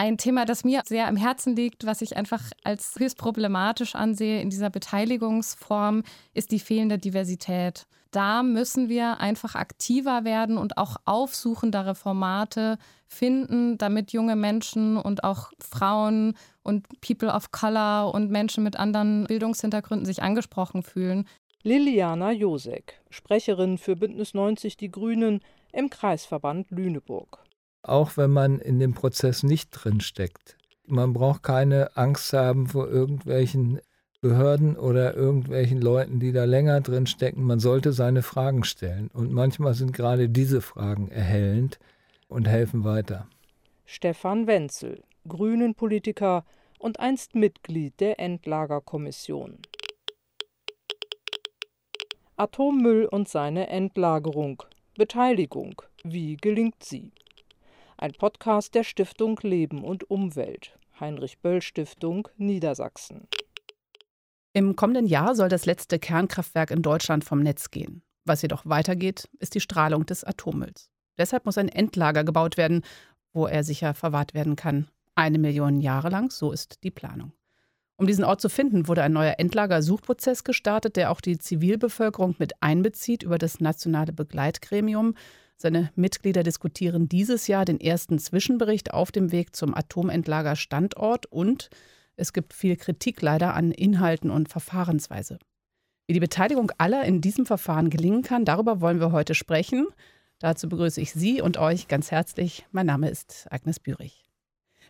Ein Thema, das mir sehr am Herzen liegt, was ich einfach als höchst problematisch ansehe in dieser Beteiligungsform, ist die fehlende Diversität. Da müssen wir einfach aktiver werden und auch aufsuchendere Formate finden, damit junge Menschen und auch Frauen und People of Color und Menschen mit anderen Bildungshintergründen sich angesprochen fühlen. Liliana Josek, Sprecherin für Bündnis 90 Die Grünen im Kreisverband Lüneburg auch wenn man in dem Prozess nicht drinsteckt. Man braucht keine Angst haben vor irgendwelchen Behörden oder irgendwelchen Leuten, die da länger drinstecken. Man sollte seine Fragen stellen. Und manchmal sind gerade diese Fragen erhellend und helfen weiter. Stefan Wenzel, Grünen-Politiker und einst Mitglied der Endlagerkommission. Atommüll und seine Endlagerung. Beteiligung. Wie gelingt sie? Ein Podcast der Stiftung Leben und Umwelt. Heinrich Böll Stiftung Niedersachsen. Im kommenden Jahr soll das letzte Kernkraftwerk in Deutschland vom Netz gehen. Was jedoch weitergeht, ist die Strahlung des Atommülls. Deshalb muss ein Endlager gebaut werden, wo er sicher verwahrt werden kann. Eine Million Jahre lang, so ist die Planung. Um diesen Ort zu finden, wurde ein neuer Endlagersuchprozess gestartet, der auch die Zivilbevölkerung mit einbezieht über das nationale Begleitgremium. Seine Mitglieder diskutieren dieses Jahr den ersten Zwischenbericht auf dem Weg zum Atomendlagerstandort und es gibt viel Kritik leider an Inhalten und Verfahrensweise. Wie die Beteiligung aller in diesem Verfahren gelingen kann, darüber wollen wir heute sprechen. Dazu begrüße ich Sie und euch ganz herzlich. Mein Name ist Agnes Bürich.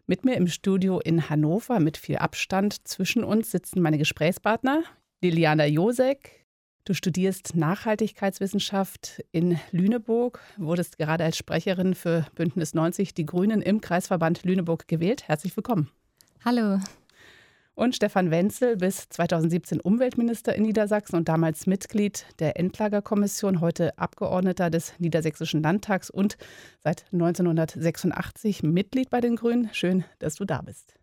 Mit mir im Studio in Hannover mit viel Abstand zwischen uns sitzen meine Gesprächspartner Liliana Josek, Du studierst Nachhaltigkeitswissenschaft in Lüneburg, wurdest gerade als Sprecherin für Bündnis 90 Die Grünen im Kreisverband Lüneburg gewählt. Herzlich willkommen. Hallo. Und Stefan Wenzel, bis 2017 Umweltminister in Niedersachsen und damals Mitglied der Endlagerkommission, heute Abgeordneter des Niedersächsischen Landtags und seit 1986 Mitglied bei den Grünen. Schön, dass du da bist.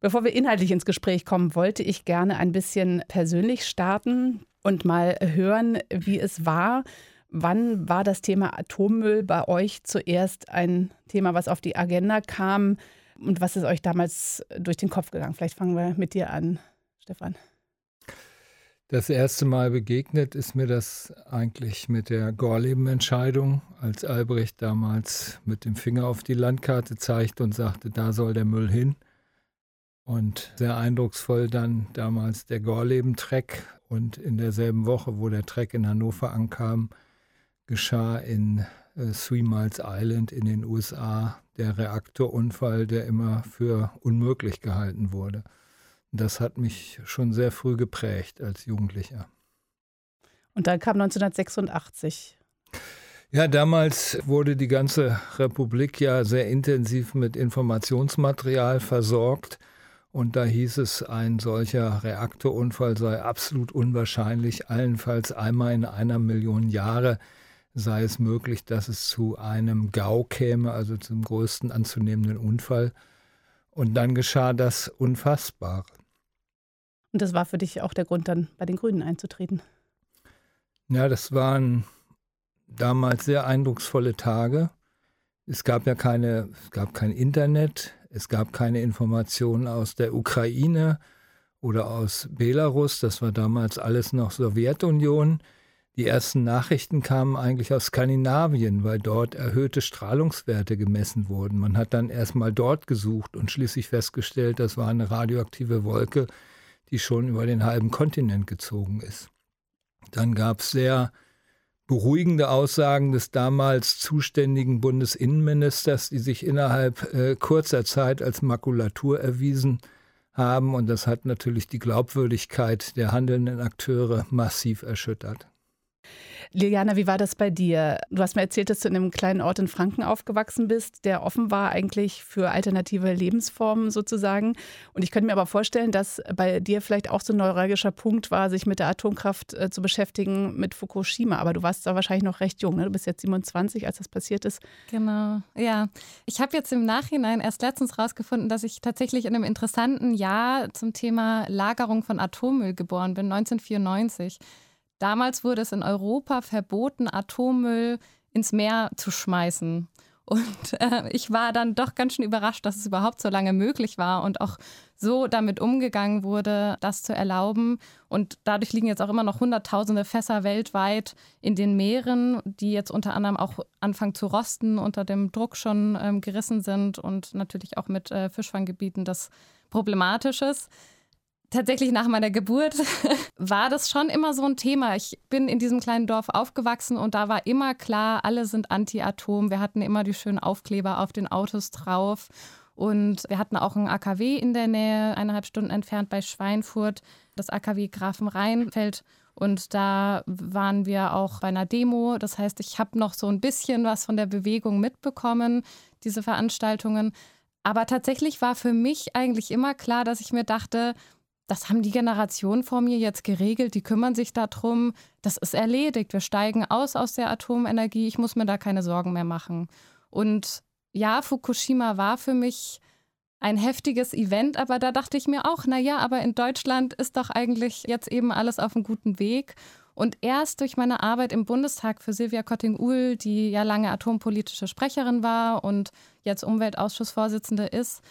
Bevor wir inhaltlich ins Gespräch kommen, wollte ich gerne ein bisschen persönlich starten und mal hören, wie es war. Wann war das Thema Atommüll bei euch zuerst ein Thema, was auf die Agenda kam? Und was ist euch damals durch den Kopf gegangen? Vielleicht fangen wir mit dir an, Stefan. Das erste Mal begegnet ist mir das eigentlich mit der Gorleben-Entscheidung, als Albrecht damals mit dem Finger auf die Landkarte zeigte und sagte, da soll der Müll hin. Und sehr eindrucksvoll dann damals der Gorleben-Treck. Und in derselben Woche, wo der Treck in Hannover ankam, geschah in äh, Three Miles Island in den USA der Reaktorunfall, der immer für unmöglich gehalten wurde. Das hat mich schon sehr früh geprägt als Jugendlicher. Und dann kam 1986. Ja, damals wurde die ganze Republik ja sehr intensiv mit Informationsmaterial versorgt. Und da hieß es, ein solcher Reaktorunfall sei absolut unwahrscheinlich. Allenfalls einmal in einer Million Jahre sei es möglich, dass es zu einem GAU käme, also zum größten anzunehmenden Unfall. Und dann geschah das Unfassbare. Und das war für dich auch der Grund, dann bei den Grünen einzutreten? Ja, das waren damals sehr eindrucksvolle Tage. Es gab ja keine, es gab kein Internet, es gab keine Informationen aus der Ukraine oder aus Belarus, das war damals alles noch Sowjetunion. Die ersten Nachrichten kamen eigentlich aus Skandinavien, weil dort erhöhte Strahlungswerte gemessen wurden. Man hat dann erstmal dort gesucht und schließlich festgestellt, das war eine radioaktive Wolke, die schon über den halben Kontinent gezogen ist. Dann gab es sehr beruhigende Aussagen des damals zuständigen Bundesinnenministers, die sich innerhalb äh, kurzer Zeit als Makulatur erwiesen haben. Und das hat natürlich die Glaubwürdigkeit der handelnden Akteure massiv erschüttert. Liliana, wie war das bei dir? Du hast mir erzählt, dass du in einem kleinen Ort in Franken aufgewachsen bist, der offen war eigentlich für alternative Lebensformen sozusagen. Und ich könnte mir aber vorstellen, dass bei dir vielleicht auch so ein neuralgischer Punkt war, sich mit der Atomkraft äh, zu beschäftigen mit Fukushima. Aber du warst da wahrscheinlich noch recht jung. Ne? Du bist jetzt 27, als das passiert ist. Genau, ja. Ich habe jetzt im Nachhinein erst letztens rausgefunden, dass ich tatsächlich in einem interessanten Jahr zum Thema Lagerung von Atommüll geboren bin, 1994. Damals wurde es in Europa verboten, Atommüll ins Meer zu schmeißen. Und äh, ich war dann doch ganz schön überrascht, dass es überhaupt so lange möglich war und auch so damit umgegangen wurde, das zu erlauben. Und dadurch liegen jetzt auch immer noch Hunderttausende Fässer weltweit in den Meeren, die jetzt unter anderem auch anfangen zu rosten, unter dem Druck schon ähm, gerissen sind und natürlich auch mit äh, Fischfanggebieten das Problematisches tatsächlich nach meiner Geburt war das schon immer so ein Thema. Ich bin in diesem kleinen Dorf aufgewachsen und da war immer klar, alle sind Anti-Atom. Wir hatten immer die schönen Aufkleber auf den Autos drauf. Und wir hatten auch ein AKW in der Nähe, eineinhalb Stunden entfernt bei Schweinfurt, das AKW Grafenrheinfeld. Und da waren wir auch bei einer Demo. Das heißt, ich habe noch so ein bisschen was von der Bewegung mitbekommen, diese Veranstaltungen. Aber tatsächlich war für mich eigentlich immer klar, dass ich mir dachte, das haben die Generationen vor mir jetzt geregelt, die kümmern sich darum, das ist erledigt. Wir steigen aus aus der Atomenergie, ich muss mir da keine Sorgen mehr machen. Und ja, Fukushima war für mich ein heftiges Event, aber da dachte ich mir auch, naja, aber in Deutschland ist doch eigentlich jetzt eben alles auf einem guten Weg. Und erst durch meine Arbeit im Bundestag für Silvia Kotting-Uhl, die ja lange atompolitische Sprecherin war und jetzt Umweltausschussvorsitzende ist,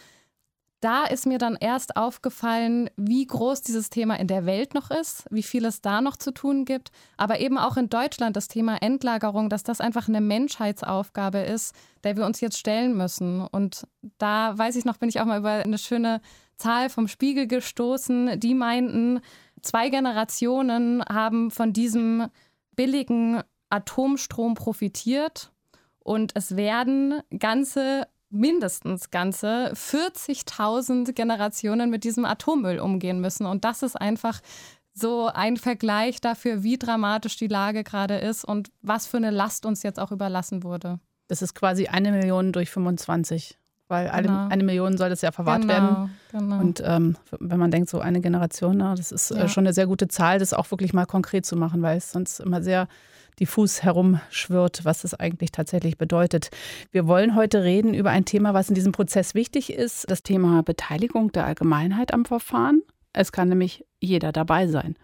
da ist mir dann erst aufgefallen, wie groß dieses Thema in der Welt noch ist, wie viel es da noch zu tun gibt, aber eben auch in Deutschland das Thema Endlagerung, dass das einfach eine Menschheitsaufgabe ist, der wir uns jetzt stellen müssen. Und da weiß ich noch, bin ich auch mal über eine schöne Zahl vom Spiegel gestoßen, die meinten, zwei Generationen haben von diesem billigen Atomstrom profitiert und es werden ganze mindestens ganze 40.000 Generationen mit diesem Atommüll umgehen müssen. Und das ist einfach so ein Vergleich dafür, wie dramatisch die Lage gerade ist und was für eine Last uns jetzt auch überlassen wurde. Das ist quasi eine Million durch 25, weil eine, genau. eine Million soll das ja verwahrt genau, werden. Genau. Und ähm, wenn man denkt, so eine Generation, na, das ist äh, ja. schon eine sehr gute Zahl, das auch wirklich mal konkret zu machen, weil es sonst immer sehr diffus herumschwirrt, was es eigentlich tatsächlich bedeutet. Wir wollen heute reden über ein Thema, was in diesem Prozess wichtig ist, das Thema Beteiligung der Allgemeinheit am Verfahren. Es kann nämlich jeder dabei sein.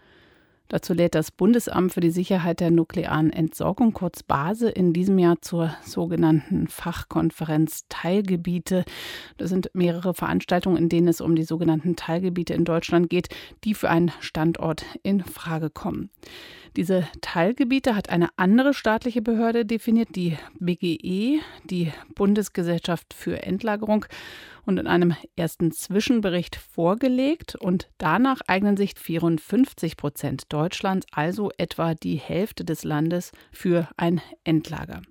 Dazu lädt das Bundesamt für die Sicherheit der nuklearen Entsorgung, kurz BASE, in diesem Jahr zur sogenannten Fachkonferenz Teilgebiete. Das sind mehrere Veranstaltungen, in denen es um die sogenannten Teilgebiete in Deutschland geht, die für einen Standort in Frage kommen. Diese Teilgebiete hat eine andere staatliche Behörde definiert, die BGE, die Bundesgesellschaft für Endlagerung, und in einem ersten Zwischenbericht vorgelegt. Und danach eignen sich 54 Prozent Deutschlands, also etwa die Hälfte des Landes, für ein Endlager.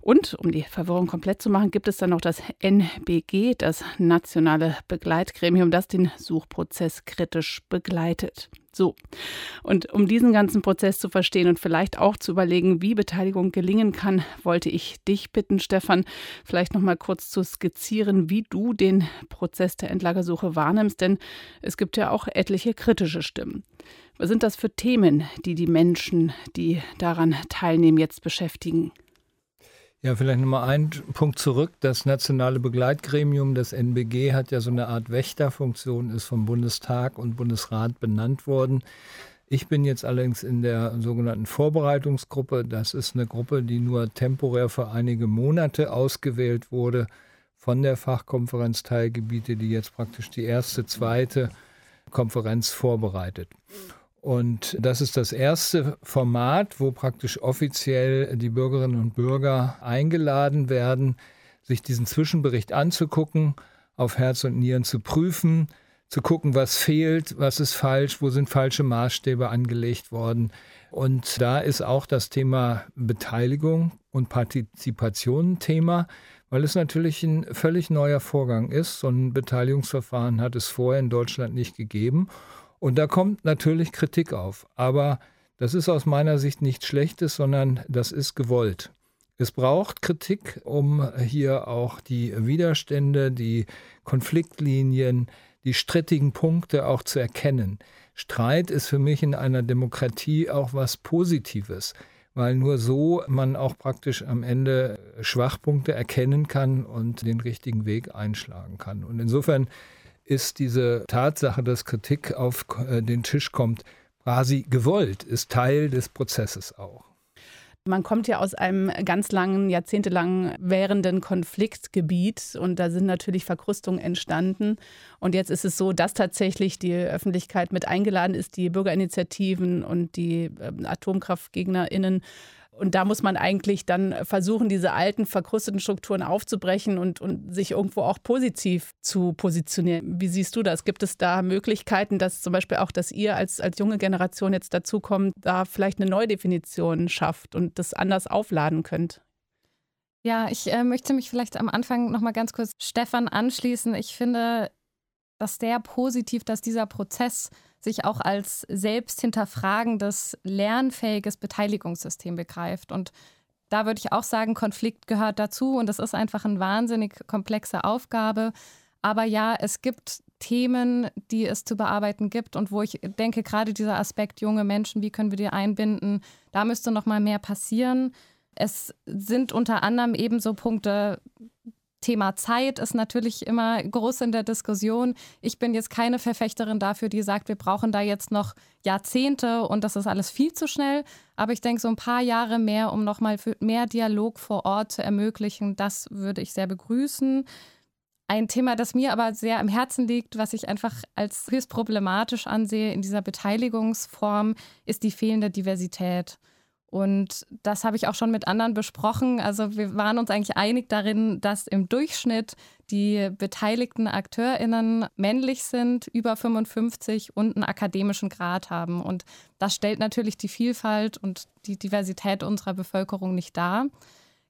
Und um die Verwirrung komplett zu machen, gibt es dann noch das NBG, das nationale Begleitgremium, das den Suchprozess kritisch begleitet. So. Und um diesen ganzen Prozess zu verstehen und vielleicht auch zu überlegen, wie Beteiligung gelingen kann, wollte ich dich bitten, Stefan, vielleicht noch mal kurz zu skizzieren, wie du den Prozess der Endlagersuche wahrnimmst, denn es gibt ja auch etliche kritische Stimmen. Was sind das für Themen, die die Menschen, die daran teilnehmen, jetzt beschäftigen? Ja, vielleicht nochmal einen Punkt zurück. Das nationale Begleitgremium, das NBG, hat ja so eine Art Wächterfunktion, ist vom Bundestag und Bundesrat benannt worden. Ich bin jetzt allerdings in der sogenannten Vorbereitungsgruppe. Das ist eine Gruppe, die nur temporär für einige Monate ausgewählt wurde von der Fachkonferenz Teilgebiete, die jetzt praktisch die erste, zweite Konferenz vorbereitet. Und das ist das erste Format, wo praktisch offiziell die Bürgerinnen und Bürger eingeladen werden, sich diesen Zwischenbericht anzugucken, auf Herz und Nieren zu prüfen, zu gucken, was fehlt, was ist falsch, wo sind falsche Maßstäbe angelegt worden. Und da ist auch das Thema Beteiligung und Partizipation ein Thema, weil es natürlich ein völlig neuer Vorgang ist. So ein Beteiligungsverfahren hat es vorher in Deutschland nicht gegeben. Und da kommt natürlich Kritik auf. Aber das ist aus meiner Sicht nichts Schlechtes, sondern das ist gewollt. Es braucht Kritik, um hier auch die Widerstände, die Konfliktlinien, die strittigen Punkte auch zu erkennen. Streit ist für mich in einer Demokratie auch was Positives, weil nur so man auch praktisch am Ende Schwachpunkte erkennen kann und den richtigen Weg einschlagen kann. Und insofern ist diese Tatsache, dass Kritik auf äh, den Tisch kommt, quasi gewollt, ist Teil des Prozesses auch. Man kommt ja aus einem ganz langen, jahrzehntelang währenden Konfliktgebiet und da sind natürlich Verkrustungen entstanden. Und jetzt ist es so, dass tatsächlich die Öffentlichkeit mit eingeladen ist, die Bürgerinitiativen und die ähm, AtomkraftgegnerInnen und da muss man eigentlich dann versuchen, diese alten, verkrusteten Strukturen aufzubrechen und, und sich irgendwo auch positiv zu positionieren. Wie siehst du das? Gibt es da Möglichkeiten, dass zum Beispiel auch, dass ihr als, als junge Generation jetzt dazu kommt, da vielleicht eine Neudefinition schafft und das anders aufladen könnt? Ja, ich äh, möchte mich vielleicht am Anfang noch mal ganz kurz Stefan anschließen. Ich finde das sehr positiv, dass dieser Prozess sich auch als selbst hinterfragendes, lernfähiges Beteiligungssystem begreift. Und da würde ich auch sagen, Konflikt gehört dazu und das ist einfach eine wahnsinnig komplexe Aufgabe. Aber ja, es gibt Themen, die es zu bearbeiten gibt und wo ich denke, gerade dieser Aspekt junge Menschen, wie können wir die einbinden, da müsste noch mal mehr passieren. Es sind unter anderem ebenso Punkte Thema Zeit ist natürlich immer groß in der Diskussion. Ich bin jetzt keine Verfechterin dafür, die sagt, wir brauchen da jetzt noch Jahrzehnte und das ist alles viel zu schnell. Aber ich denke, so ein paar Jahre mehr, um nochmal mehr Dialog vor Ort zu ermöglichen, das würde ich sehr begrüßen. Ein Thema, das mir aber sehr am Herzen liegt, was ich einfach als höchst problematisch ansehe in dieser Beteiligungsform, ist die fehlende Diversität. Und das habe ich auch schon mit anderen besprochen. Also wir waren uns eigentlich einig darin, dass im Durchschnitt die beteiligten AkteurInnen männlich sind, über 55 und einen akademischen Grad haben. Und das stellt natürlich die Vielfalt und die Diversität unserer Bevölkerung nicht dar.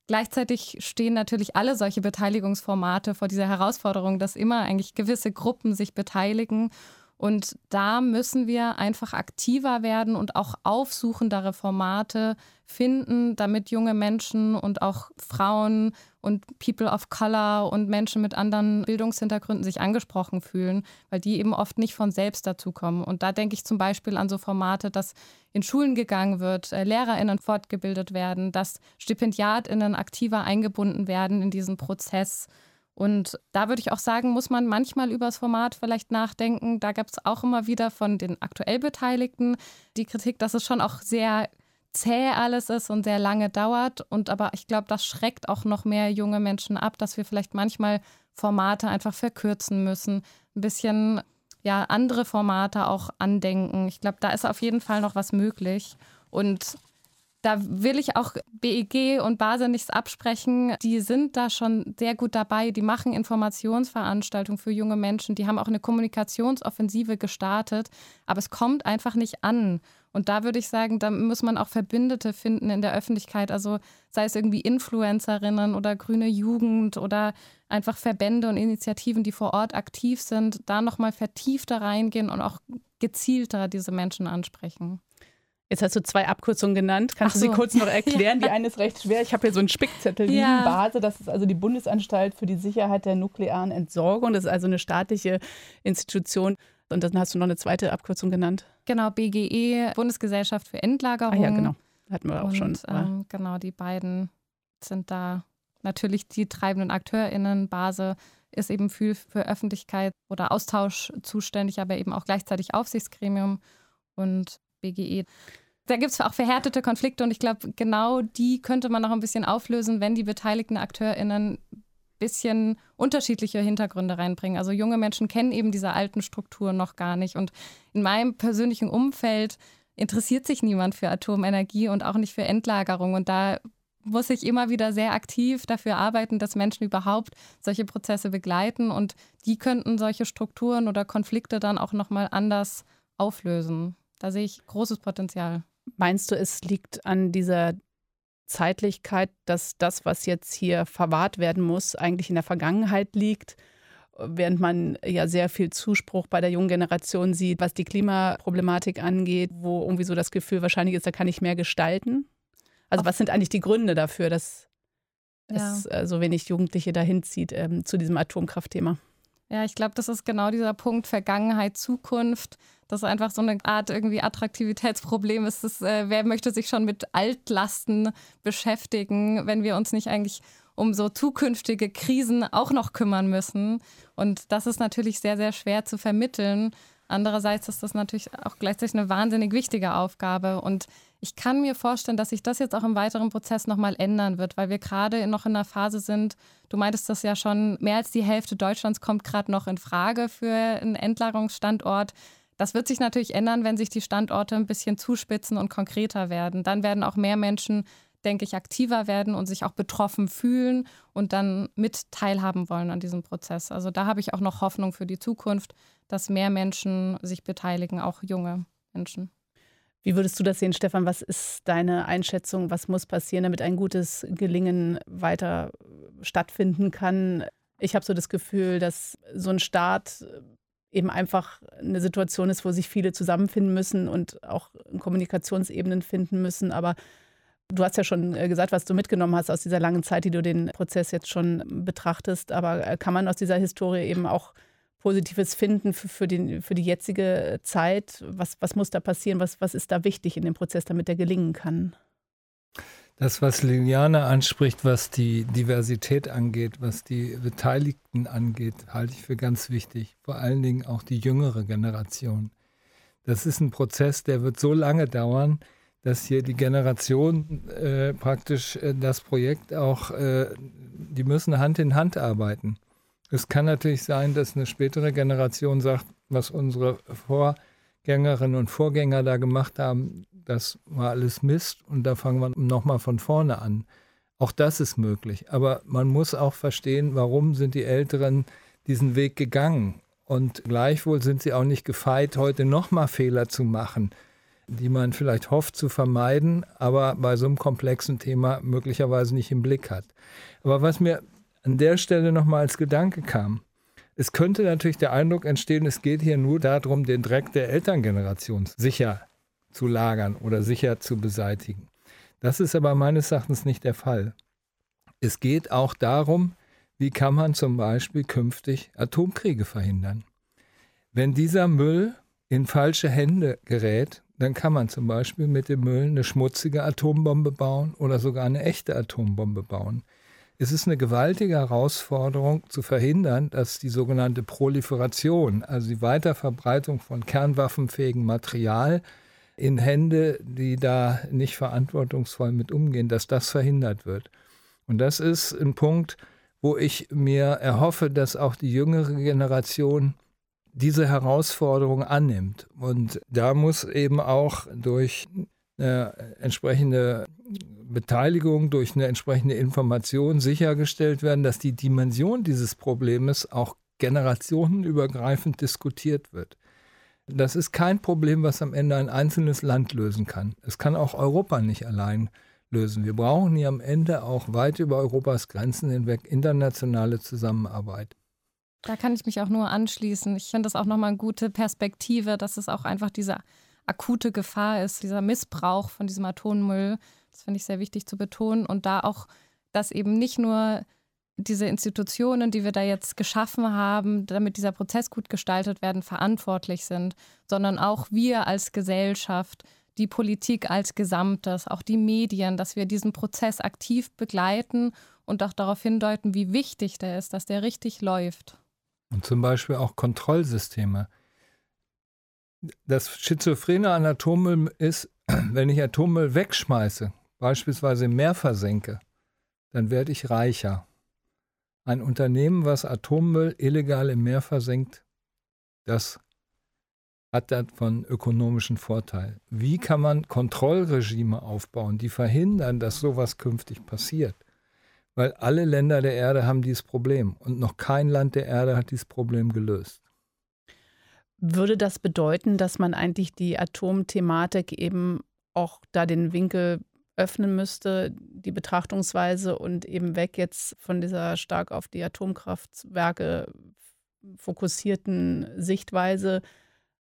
Gleichzeitig stehen natürlich alle solche Beteiligungsformate vor dieser Herausforderung, dass immer eigentlich gewisse Gruppen sich beteiligen und da müssen wir einfach aktiver werden und auch aufsuchendere Formate finden, damit junge Menschen und auch Frauen und People of Color und Menschen mit anderen Bildungshintergründen sich angesprochen fühlen, weil die eben oft nicht von selbst dazukommen. Und da denke ich zum Beispiel an so Formate, dass in Schulen gegangen wird, äh, LehrerInnen fortgebildet werden, dass StipendiatInnen aktiver eingebunden werden in diesen Prozess und da würde ich auch sagen, muss man manchmal über das Format vielleicht nachdenken. Da gab es auch immer wieder von den aktuell Beteiligten die Kritik, dass es schon auch sehr zäh alles ist und sehr lange dauert. Und aber ich glaube, das schreckt auch noch mehr junge Menschen ab, dass wir vielleicht manchmal Formate einfach verkürzen müssen, ein bisschen ja andere Formate auch andenken. Ich glaube, da ist auf jeden Fall noch was möglich. Und da will ich auch BEG und Basel nichts absprechen. Die sind da schon sehr gut dabei. Die machen Informationsveranstaltungen für junge Menschen. Die haben auch eine Kommunikationsoffensive gestartet. Aber es kommt einfach nicht an. Und da würde ich sagen, da muss man auch Verbündete finden in der Öffentlichkeit. Also sei es irgendwie Influencerinnen oder grüne Jugend oder einfach Verbände und Initiativen, die vor Ort aktiv sind, da nochmal vertiefter reingehen und auch gezielter diese Menschen ansprechen. Jetzt hast du zwei Abkürzungen genannt. Kannst so. du sie kurz noch erklären? ja. Die eine ist recht schwer. Ich habe hier so einen Spickzettel ja. Base. Das ist also die Bundesanstalt für die Sicherheit der nuklearen Entsorgung. Das ist also eine staatliche Institution. Und dann hast du noch eine zweite Abkürzung genannt. Genau, BGE, Bundesgesellschaft für Endlagerung. Ah ja, genau. Hatten wir auch Und, schon. Ähm, genau, die beiden sind da natürlich die treibenden AkteurInnen. Base ist eben für, für Öffentlichkeit oder Austausch zuständig, aber eben auch gleichzeitig Aufsichtsgremium. Und BGE. Da gibt es auch verhärtete Konflikte und ich glaube, genau die könnte man noch ein bisschen auflösen, wenn die beteiligten AkteurInnen ein bisschen unterschiedliche Hintergründe reinbringen. Also junge Menschen kennen eben diese alten Strukturen noch gar nicht. Und in meinem persönlichen Umfeld interessiert sich niemand für Atomenergie und auch nicht für Endlagerung. Und da muss ich immer wieder sehr aktiv dafür arbeiten, dass Menschen überhaupt solche Prozesse begleiten und die könnten solche Strukturen oder Konflikte dann auch nochmal anders auflösen. Da sehe ich großes Potenzial. Meinst du, es liegt an dieser Zeitlichkeit, dass das, was jetzt hier verwahrt werden muss, eigentlich in der Vergangenheit liegt? Während man ja sehr viel Zuspruch bei der jungen Generation sieht, was die Klimaproblematik angeht, wo irgendwie so das Gefühl wahrscheinlich ist, da kann ich mehr gestalten. Also, was sind eigentlich die Gründe dafür, dass ja. es äh, so wenig Jugendliche dahin zieht ähm, zu diesem Atomkraftthema? Ja, ich glaube, das ist genau dieser Punkt Vergangenheit, Zukunft. Das ist einfach so eine Art irgendwie Attraktivitätsproblem ist. Das, äh, wer möchte sich schon mit Altlasten beschäftigen, wenn wir uns nicht eigentlich um so zukünftige Krisen auch noch kümmern müssen? Und das ist natürlich sehr, sehr schwer zu vermitteln. Andererseits ist das natürlich auch gleichzeitig eine wahnsinnig wichtige Aufgabe. Und ich kann mir vorstellen, dass sich das jetzt auch im weiteren Prozess nochmal ändern wird, weil wir gerade noch in einer Phase sind, du meintest das ja schon, mehr als die Hälfte Deutschlands kommt gerade noch in Frage für einen Endlagerungsstandort. Das wird sich natürlich ändern, wenn sich die Standorte ein bisschen zuspitzen und konkreter werden. Dann werden auch mehr Menschen, denke ich, aktiver werden und sich auch betroffen fühlen und dann mit teilhaben wollen an diesem Prozess. Also da habe ich auch noch Hoffnung für die Zukunft, dass mehr Menschen sich beteiligen, auch junge Menschen. Wie würdest du das sehen, Stefan? Was ist deine Einschätzung? Was muss passieren, damit ein gutes Gelingen weiter stattfinden kann? Ich habe so das Gefühl, dass so ein Start eben einfach eine Situation ist, wo sich viele zusammenfinden müssen und auch Kommunikationsebenen finden müssen. Aber du hast ja schon äh, gesagt, was du mitgenommen hast aus dieser langen Zeit, die du den Prozess jetzt schon betrachtest. Aber äh, kann man aus dieser Historie eben auch Positives finden für, für, den, für die jetzige Zeit? Was, was muss da passieren? Was, was ist da wichtig in dem Prozess, damit der gelingen kann? Das, was Liliane anspricht, was die Diversität angeht, was die Beteiligten angeht, halte ich für ganz wichtig. Vor allen Dingen auch die jüngere Generation. Das ist ein Prozess, der wird so lange dauern, dass hier die Generation äh, praktisch äh, das Projekt auch, äh, die müssen Hand in Hand arbeiten. Es kann natürlich sein, dass eine spätere Generation sagt, was unsere Vorgängerinnen und Vorgänger da gemacht haben, das war alles Mist und da fangen wir nochmal von vorne an. Auch das ist möglich. Aber man muss auch verstehen, warum sind die Älteren diesen Weg gegangen. Und gleichwohl sind sie auch nicht gefeit, heute nochmal Fehler zu machen, die man vielleicht hofft zu vermeiden, aber bei so einem komplexen Thema möglicherweise nicht im Blick hat. Aber was mir an der Stelle nochmal als Gedanke kam, es könnte natürlich der Eindruck entstehen, es geht hier nur darum, den Dreck der Elterngeneration sicher zu lagern oder sicher zu beseitigen. Das ist aber meines Erachtens nicht der Fall. Es geht auch darum, wie kann man zum Beispiel künftig Atomkriege verhindern. Wenn dieser Müll in falsche Hände gerät, dann kann man zum Beispiel mit dem Müll eine schmutzige Atombombe bauen oder sogar eine echte Atombombe bauen. Es ist eine gewaltige Herausforderung zu verhindern, dass die sogenannte Proliferation, also die Weiterverbreitung von kernwaffenfähigem Material, in Hände, die da nicht verantwortungsvoll mit umgehen, dass das verhindert wird. Und das ist ein Punkt, wo ich mir erhoffe, dass auch die jüngere Generation diese Herausforderung annimmt. Und da muss eben auch durch eine entsprechende Beteiligung, durch eine entsprechende Information sichergestellt werden, dass die Dimension dieses Problems auch generationenübergreifend diskutiert wird. Das ist kein Problem, was am Ende ein einzelnes Land lösen kann. Es kann auch Europa nicht allein lösen. Wir brauchen hier am Ende auch weit über Europas Grenzen hinweg internationale Zusammenarbeit. Da kann ich mich auch nur anschließen. Ich finde das auch nochmal eine gute Perspektive, dass es auch einfach diese akute Gefahr ist, dieser Missbrauch von diesem Atommüll. Das finde ich sehr wichtig zu betonen. Und da auch, dass eben nicht nur diese Institutionen, die wir da jetzt geschaffen haben, damit dieser Prozess gut gestaltet werden, verantwortlich sind, sondern auch wir als Gesellschaft, die Politik als Gesamtes, auch die Medien, dass wir diesen Prozess aktiv begleiten und auch darauf hindeuten, wie wichtig der ist, dass der richtig läuft. Und zum Beispiel auch Kontrollsysteme. Das Schizophrene an Atommüll ist, wenn ich Atommüll wegschmeiße, beispielsweise im Meer versenke, dann werde ich reicher. Ein Unternehmen, was Atommüll illegal im Meer versenkt, das hat davon ökonomischen Vorteil. Wie kann man Kontrollregime aufbauen, die verhindern, dass sowas künftig passiert? Weil alle Länder der Erde haben dieses Problem und noch kein Land der Erde hat dieses Problem gelöst. Würde das bedeuten, dass man eigentlich die Atomthematik eben auch da den Winkel öffnen müsste, die Betrachtungsweise und eben weg jetzt von dieser stark auf die Atomkraftwerke fokussierten Sichtweise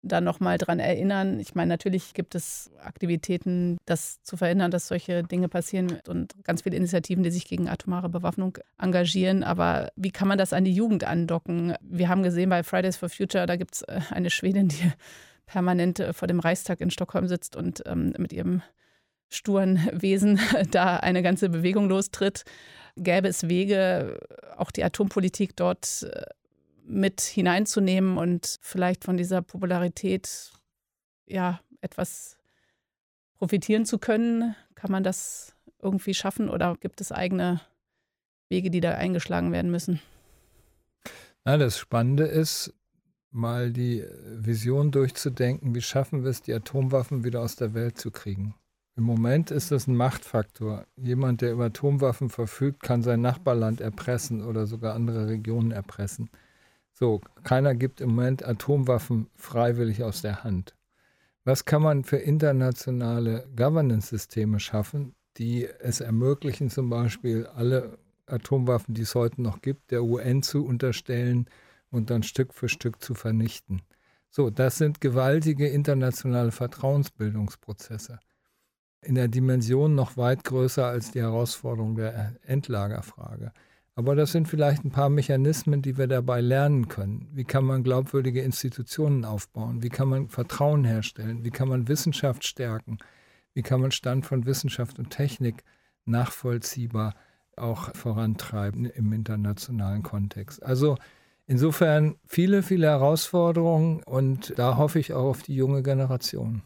da nochmal dran erinnern. Ich meine, natürlich gibt es Aktivitäten, das zu verhindern, dass solche Dinge passieren und ganz viele Initiativen, die sich gegen atomare Bewaffnung engagieren. Aber wie kann man das an die Jugend andocken? Wir haben gesehen bei Fridays for Future, da gibt es äh, eine Schwedin, die permanent äh, vor dem Reichstag in Stockholm sitzt und ähm, mit ihrem sturen Wesen da eine ganze Bewegung lostritt, gäbe es Wege, auch die Atompolitik dort äh, mit hineinzunehmen und vielleicht von dieser Popularität ja etwas profitieren zu können? Kann man das irgendwie schaffen oder gibt es eigene Wege, die da eingeschlagen werden müssen? Na, das Spannende ist, mal die Vision durchzudenken, wie schaffen wir es, die Atomwaffen wieder aus der Welt zu kriegen. Im Moment ist das ein Machtfaktor. Jemand, der über Atomwaffen verfügt, kann sein Nachbarland erpressen oder sogar andere Regionen erpressen. So, keiner gibt im Moment Atomwaffen freiwillig aus der Hand. Was kann man für internationale Governance-Systeme schaffen, die es ermöglichen, zum Beispiel alle Atomwaffen, die es heute noch gibt, der UN zu unterstellen und dann Stück für Stück zu vernichten? So, das sind gewaltige internationale Vertrauensbildungsprozesse in der Dimension noch weit größer als die Herausforderung der Endlagerfrage. Aber das sind vielleicht ein paar Mechanismen, die wir dabei lernen können. Wie kann man glaubwürdige Institutionen aufbauen? Wie kann man Vertrauen herstellen? Wie kann man Wissenschaft stärken? Wie kann man Stand von Wissenschaft und Technik nachvollziehbar auch vorantreiben im internationalen Kontext? Also insofern viele, viele Herausforderungen und da hoffe ich auch auf die junge Generation.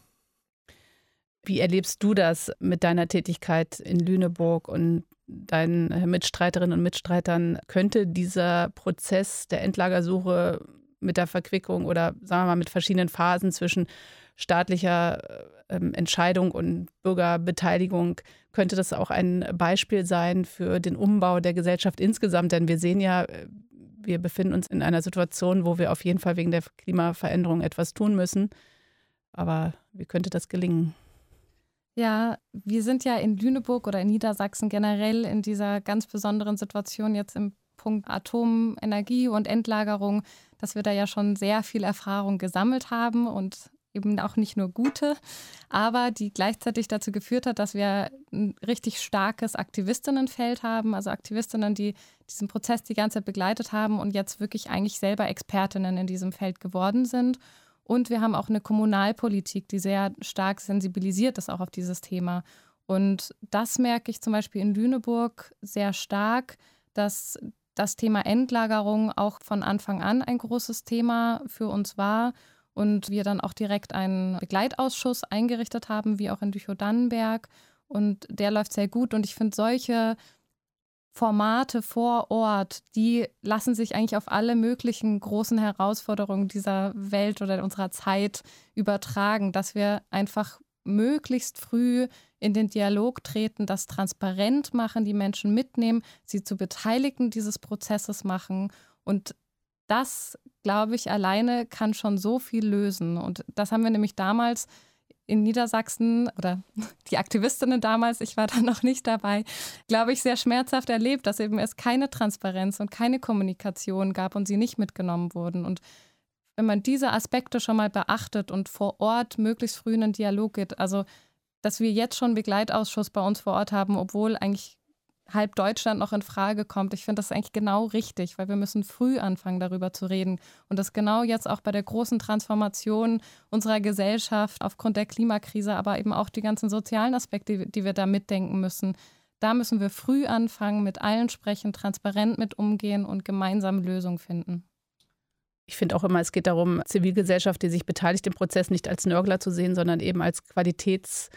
Wie erlebst du das mit deiner Tätigkeit in Lüneburg und deinen Mitstreiterinnen und Mitstreitern? Könnte dieser Prozess der Endlagersuche mit der Verquickung oder sagen wir mal mit verschiedenen Phasen zwischen staatlicher ähm, Entscheidung und Bürgerbeteiligung, könnte das auch ein Beispiel sein für den Umbau der Gesellschaft insgesamt? Denn wir sehen ja, äh, wir befinden uns in einer Situation, wo wir auf jeden Fall wegen der Klimaveränderung etwas tun müssen. Aber wie könnte das gelingen? Ja, wir sind ja in Lüneburg oder in Niedersachsen generell in dieser ganz besonderen Situation jetzt im Punkt Atomenergie und Endlagerung, dass wir da ja schon sehr viel Erfahrung gesammelt haben und eben auch nicht nur gute, aber die gleichzeitig dazu geführt hat, dass wir ein richtig starkes Aktivistinnenfeld haben, also Aktivistinnen, die diesen Prozess die ganze Zeit begleitet haben und jetzt wirklich eigentlich selber Expertinnen in diesem Feld geworden sind. Und wir haben auch eine Kommunalpolitik, die sehr stark sensibilisiert ist auch auf dieses Thema. Und das merke ich zum Beispiel in Lüneburg sehr stark, dass das Thema Endlagerung auch von Anfang an ein großes Thema für uns war und wir dann auch direkt einen Begleitausschuss eingerichtet haben, wie auch in Düchow-Dannenberg. Und der läuft sehr gut. Und ich finde solche Formate vor Ort, die lassen sich eigentlich auf alle möglichen großen Herausforderungen dieser Welt oder unserer Zeit übertragen, dass wir einfach möglichst früh in den Dialog treten, das transparent machen, die Menschen mitnehmen, sie zu Beteiligten dieses Prozesses machen. Und das, glaube ich, alleine kann schon so viel lösen. Und das haben wir nämlich damals in Niedersachsen oder die Aktivistinnen damals, ich war da noch nicht dabei, glaube ich, sehr schmerzhaft erlebt, dass eben es keine Transparenz und keine Kommunikation gab und sie nicht mitgenommen wurden. Und wenn man diese Aspekte schon mal beachtet und vor Ort möglichst früh in den Dialog geht, also dass wir jetzt schon Begleitausschuss bei uns vor Ort haben, obwohl eigentlich halb Deutschland noch in Frage kommt. Ich finde das eigentlich genau richtig, weil wir müssen früh anfangen, darüber zu reden. Und das genau jetzt auch bei der großen Transformation unserer Gesellschaft aufgrund der Klimakrise, aber eben auch die ganzen sozialen Aspekte, die wir da mitdenken müssen. Da müssen wir früh anfangen, mit allen sprechen, transparent mit umgehen und gemeinsame Lösungen finden. Ich finde auch immer, es geht darum, Zivilgesellschaft, die sich beteiligt im Prozess, nicht als Nörgler zu sehen, sondern eben als Qualitäts-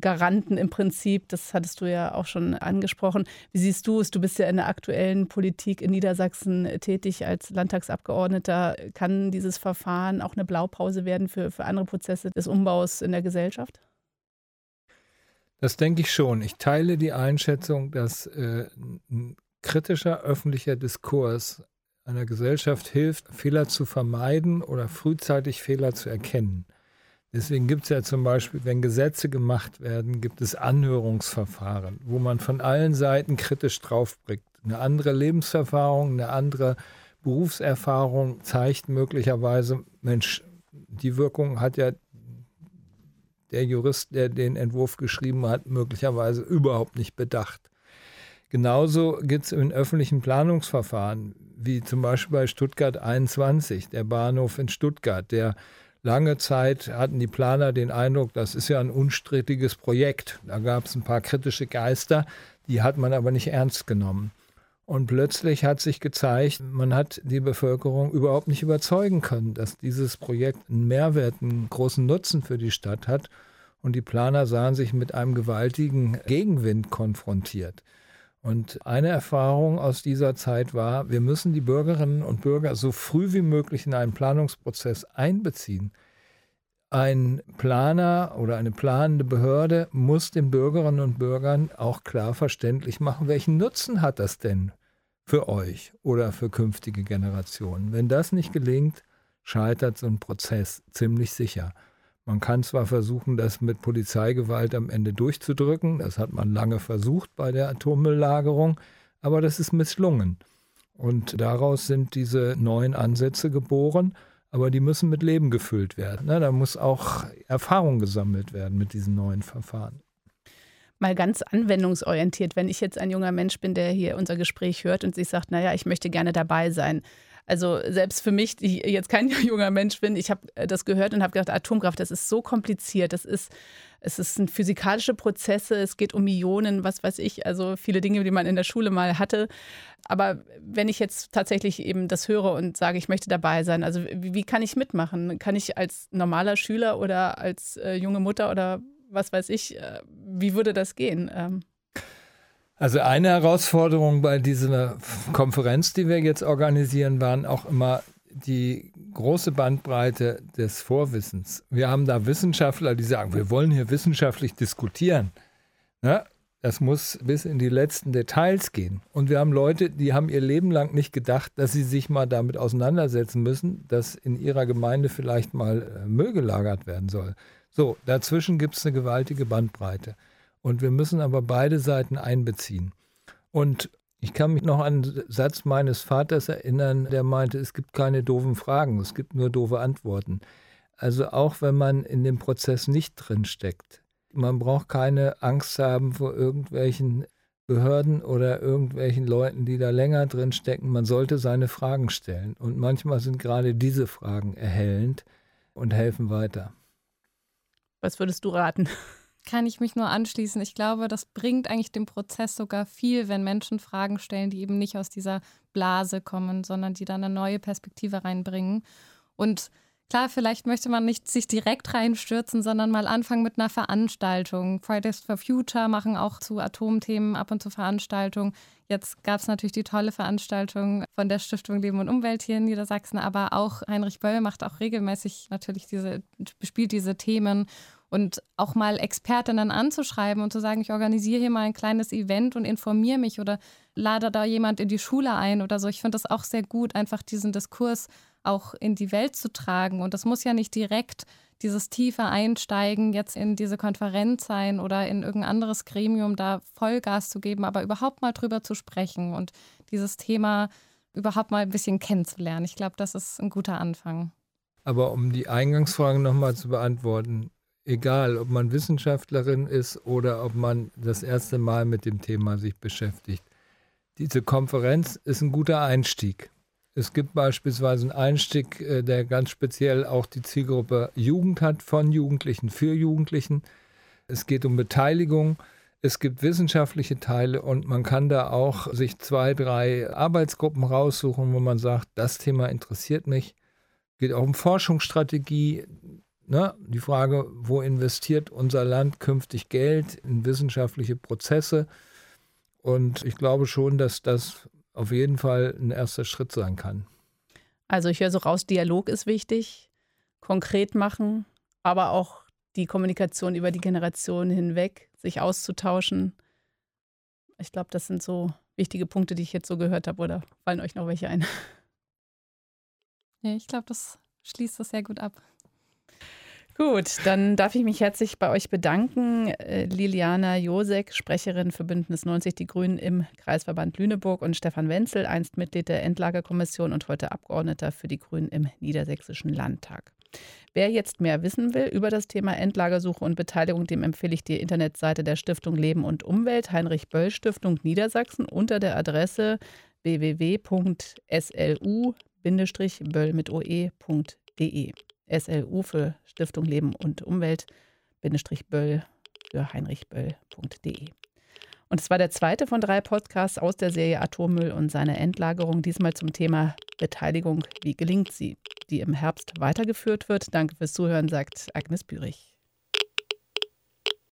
Garanten im Prinzip. Das hattest du ja auch schon angesprochen. Wie siehst du es? Du bist ja in der aktuellen Politik in Niedersachsen tätig als Landtagsabgeordneter. Kann dieses Verfahren auch eine Blaupause werden für, für andere Prozesse des Umbaus in der Gesellschaft? Das denke ich schon. Ich teile die Einschätzung, dass äh, ein kritischer öffentlicher Diskurs einer Gesellschaft hilft, Fehler zu vermeiden oder frühzeitig Fehler zu erkennen. Deswegen gibt es ja zum Beispiel, wenn Gesetze gemacht werden, gibt es Anhörungsverfahren, wo man von allen Seiten kritisch draufblickt. Eine andere Lebenserfahrung, eine andere Berufserfahrung zeigt möglicherweise, Mensch, die Wirkung hat ja der Jurist, der den Entwurf geschrieben hat, möglicherweise überhaupt nicht bedacht. Genauso gibt es in öffentlichen Planungsverfahren, wie zum Beispiel bei Stuttgart 21, der Bahnhof in Stuttgart, der Lange Zeit hatten die Planer den Eindruck, das ist ja ein unstrittiges Projekt. Da gab es ein paar kritische Geister, die hat man aber nicht ernst genommen. Und plötzlich hat sich gezeigt, man hat die Bevölkerung überhaupt nicht überzeugen können, dass dieses Projekt einen Mehrwert, einen großen Nutzen für die Stadt hat. Und die Planer sahen sich mit einem gewaltigen Gegenwind konfrontiert. Und eine Erfahrung aus dieser Zeit war, wir müssen die Bürgerinnen und Bürger so früh wie möglich in einen Planungsprozess einbeziehen. Ein Planer oder eine planende Behörde muss den Bürgerinnen und Bürgern auch klar verständlich machen, welchen Nutzen hat das denn für euch oder für künftige Generationen. Wenn das nicht gelingt, scheitert so ein Prozess ziemlich sicher. Man kann zwar versuchen, das mit Polizeigewalt am Ende durchzudrücken, das hat man lange versucht bei der Atommülllagerung, aber das ist misslungen. Und daraus sind diese neuen Ansätze geboren aber die müssen mit Leben gefüllt werden. Ne? Da muss auch Erfahrung gesammelt werden mit diesen neuen Verfahren. Mal ganz anwendungsorientiert, wenn ich jetzt ein junger Mensch bin, der hier unser Gespräch hört und sich sagt, naja, ich möchte gerne dabei sein. Also selbst für mich, die jetzt kein junger Mensch bin, ich habe das gehört und habe gedacht, Atomkraft, das ist so kompliziert, das ist, es sind physikalische Prozesse, es geht um Ionen, was weiß ich, also viele Dinge, die man in der Schule mal hatte. Aber wenn ich jetzt tatsächlich eben das höre und sage, ich möchte dabei sein, also wie, wie kann ich mitmachen? Kann ich als normaler Schüler oder als äh, junge Mutter oder was weiß ich, äh, wie würde das gehen? Ähm also eine Herausforderung bei dieser Konferenz, die wir jetzt organisieren, waren auch immer die große Bandbreite des Vorwissens. Wir haben da Wissenschaftler, die sagen, wir wollen hier wissenschaftlich diskutieren. Ja, das muss bis in die letzten Details gehen. Und wir haben Leute, die haben ihr Leben lang nicht gedacht, dass sie sich mal damit auseinandersetzen müssen, dass in ihrer Gemeinde vielleicht mal äh, Müll gelagert werden soll. So, dazwischen gibt es eine gewaltige Bandbreite. Und wir müssen aber beide Seiten einbeziehen. Und ich kann mich noch an einen Satz meines Vaters erinnern, der meinte, es gibt keine doofen Fragen, es gibt nur doofe Antworten. Also auch wenn man in dem Prozess nicht drinsteckt. Man braucht keine Angst haben vor irgendwelchen Behörden oder irgendwelchen Leuten, die da länger drinstecken. Man sollte seine Fragen stellen. Und manchmal sind gerade diese Fragen erhellend und helfen weiter. Was würdest du raten? Kann ich mich nur anschließen. Ich glaube, das bringt eigentlich dem Prozess sogar viel, wenn Menschen Fragen stellen, die eben nicht aus dieser Blase kommen, sondern die dann eine neue Perspektive reinbringen. Und klar, vielleicht möchte man nicht sich direkt reinstürzen, sondern mal anfangen mit einer Veranstaltung. Fridays for Future machen auch zu Atomthemen ab und zu Veranstaltungen. Jetzt gab es natürlich die tolle Veranstaltung von der Stiftung Leben und Umwelt hier in Niedersachsen, aber auch Heinrich Böll macht auch regelmäßig natürlich diese, bespielt diese Themen und auch mal Expertinnen anzuschreiben und zu sagen, ich organisiere hier mal ein kleines Event und informiere mich oder lade da jemand in die Schule ein oder so. Ich finde das auch sehr gut, einfach diesen Diskurs auch in die Welt zu tragen. Und das muss ja nicht direkt dieses tiefe Einsteigen jetzt in diese Konferenz sein oder in irgendein anderes Gremium da Vollgas zu geben, aber überhaupt mal drüber zu sprechen und dieses Thema überhaupt mal ein bisschen kennenzulernen. Ich glaube, das ist ein guter Anfang. Aber um die Eingangsfrage nochmal zu beantworten, egal, ob man Wissenschaftlerin ist oder ob man das erste Mal mit dem Thema sich beschäftigt. Diese Konferenz ist ein guter Einstieg. Es gibt beispielsweise einen Einstieg, äh, der ganz speziell auch die Zielgruppe Jugend hat, von Jugendlichen für Jugendlichen. Es geht um Beteiligung. Es gibt wissenschaftliche Teile und man kann da auch sich zwei, drei Arbeitsgruppen raussuchen, wo man sagt, das Thema interessiert mich. Es geht auch um Forschungsstrategie ne, die Frage, wo investiert unser Land künftig Geld in wissenschaftliche Prozesse? Und ich glaube schon, dass das auf jeden Fall ein erster Schritt sein kann. Also ich höre so raus, Dialog ist wichtig, konkret machen, aber auch die Kommunikation über die Generationen hinweg, sich auszutauschen. Ich glaube, das sind so wichtige Punkte, die ich jetzt so gehört habe. Oder fallen euch noch welche ein? Ja, ich glaube, das schließt das sehr gut ab. Gut, dann darf ich mich herzlich bei euch bedanken. Äh, Liliana Josek, Sprecherin für Bündnis 90 Die Grünen im Kreisverband Lüneburg und Stefan Wenzel, einst Mitglied der Endlagerkommission und heute Abgeordneter für die Grünen im Niedersächsischen Landtag. Wer jetzt mehr wissen will über das Thema Endlagersuche und Beteiligung, dem empfehle ich die Internetseite der Stiftung Leben und Umwelt, Heinrich Böll Stiftung Niedersachsen unter der Adresse www.slu-böll mit oe.de. SLU für Stiftung Leben und Umwelt, Böll für heinrichböll.de. Und es war der zweite von drei Podcasts aus der Serie Atommüll und seine Endlagerung, diesmal zum Thema Beteiligung. Wie gelingt sie? Die im Herbst weitergeführt wird. Danke fürs Zuhören, sagt Agnes Bürich.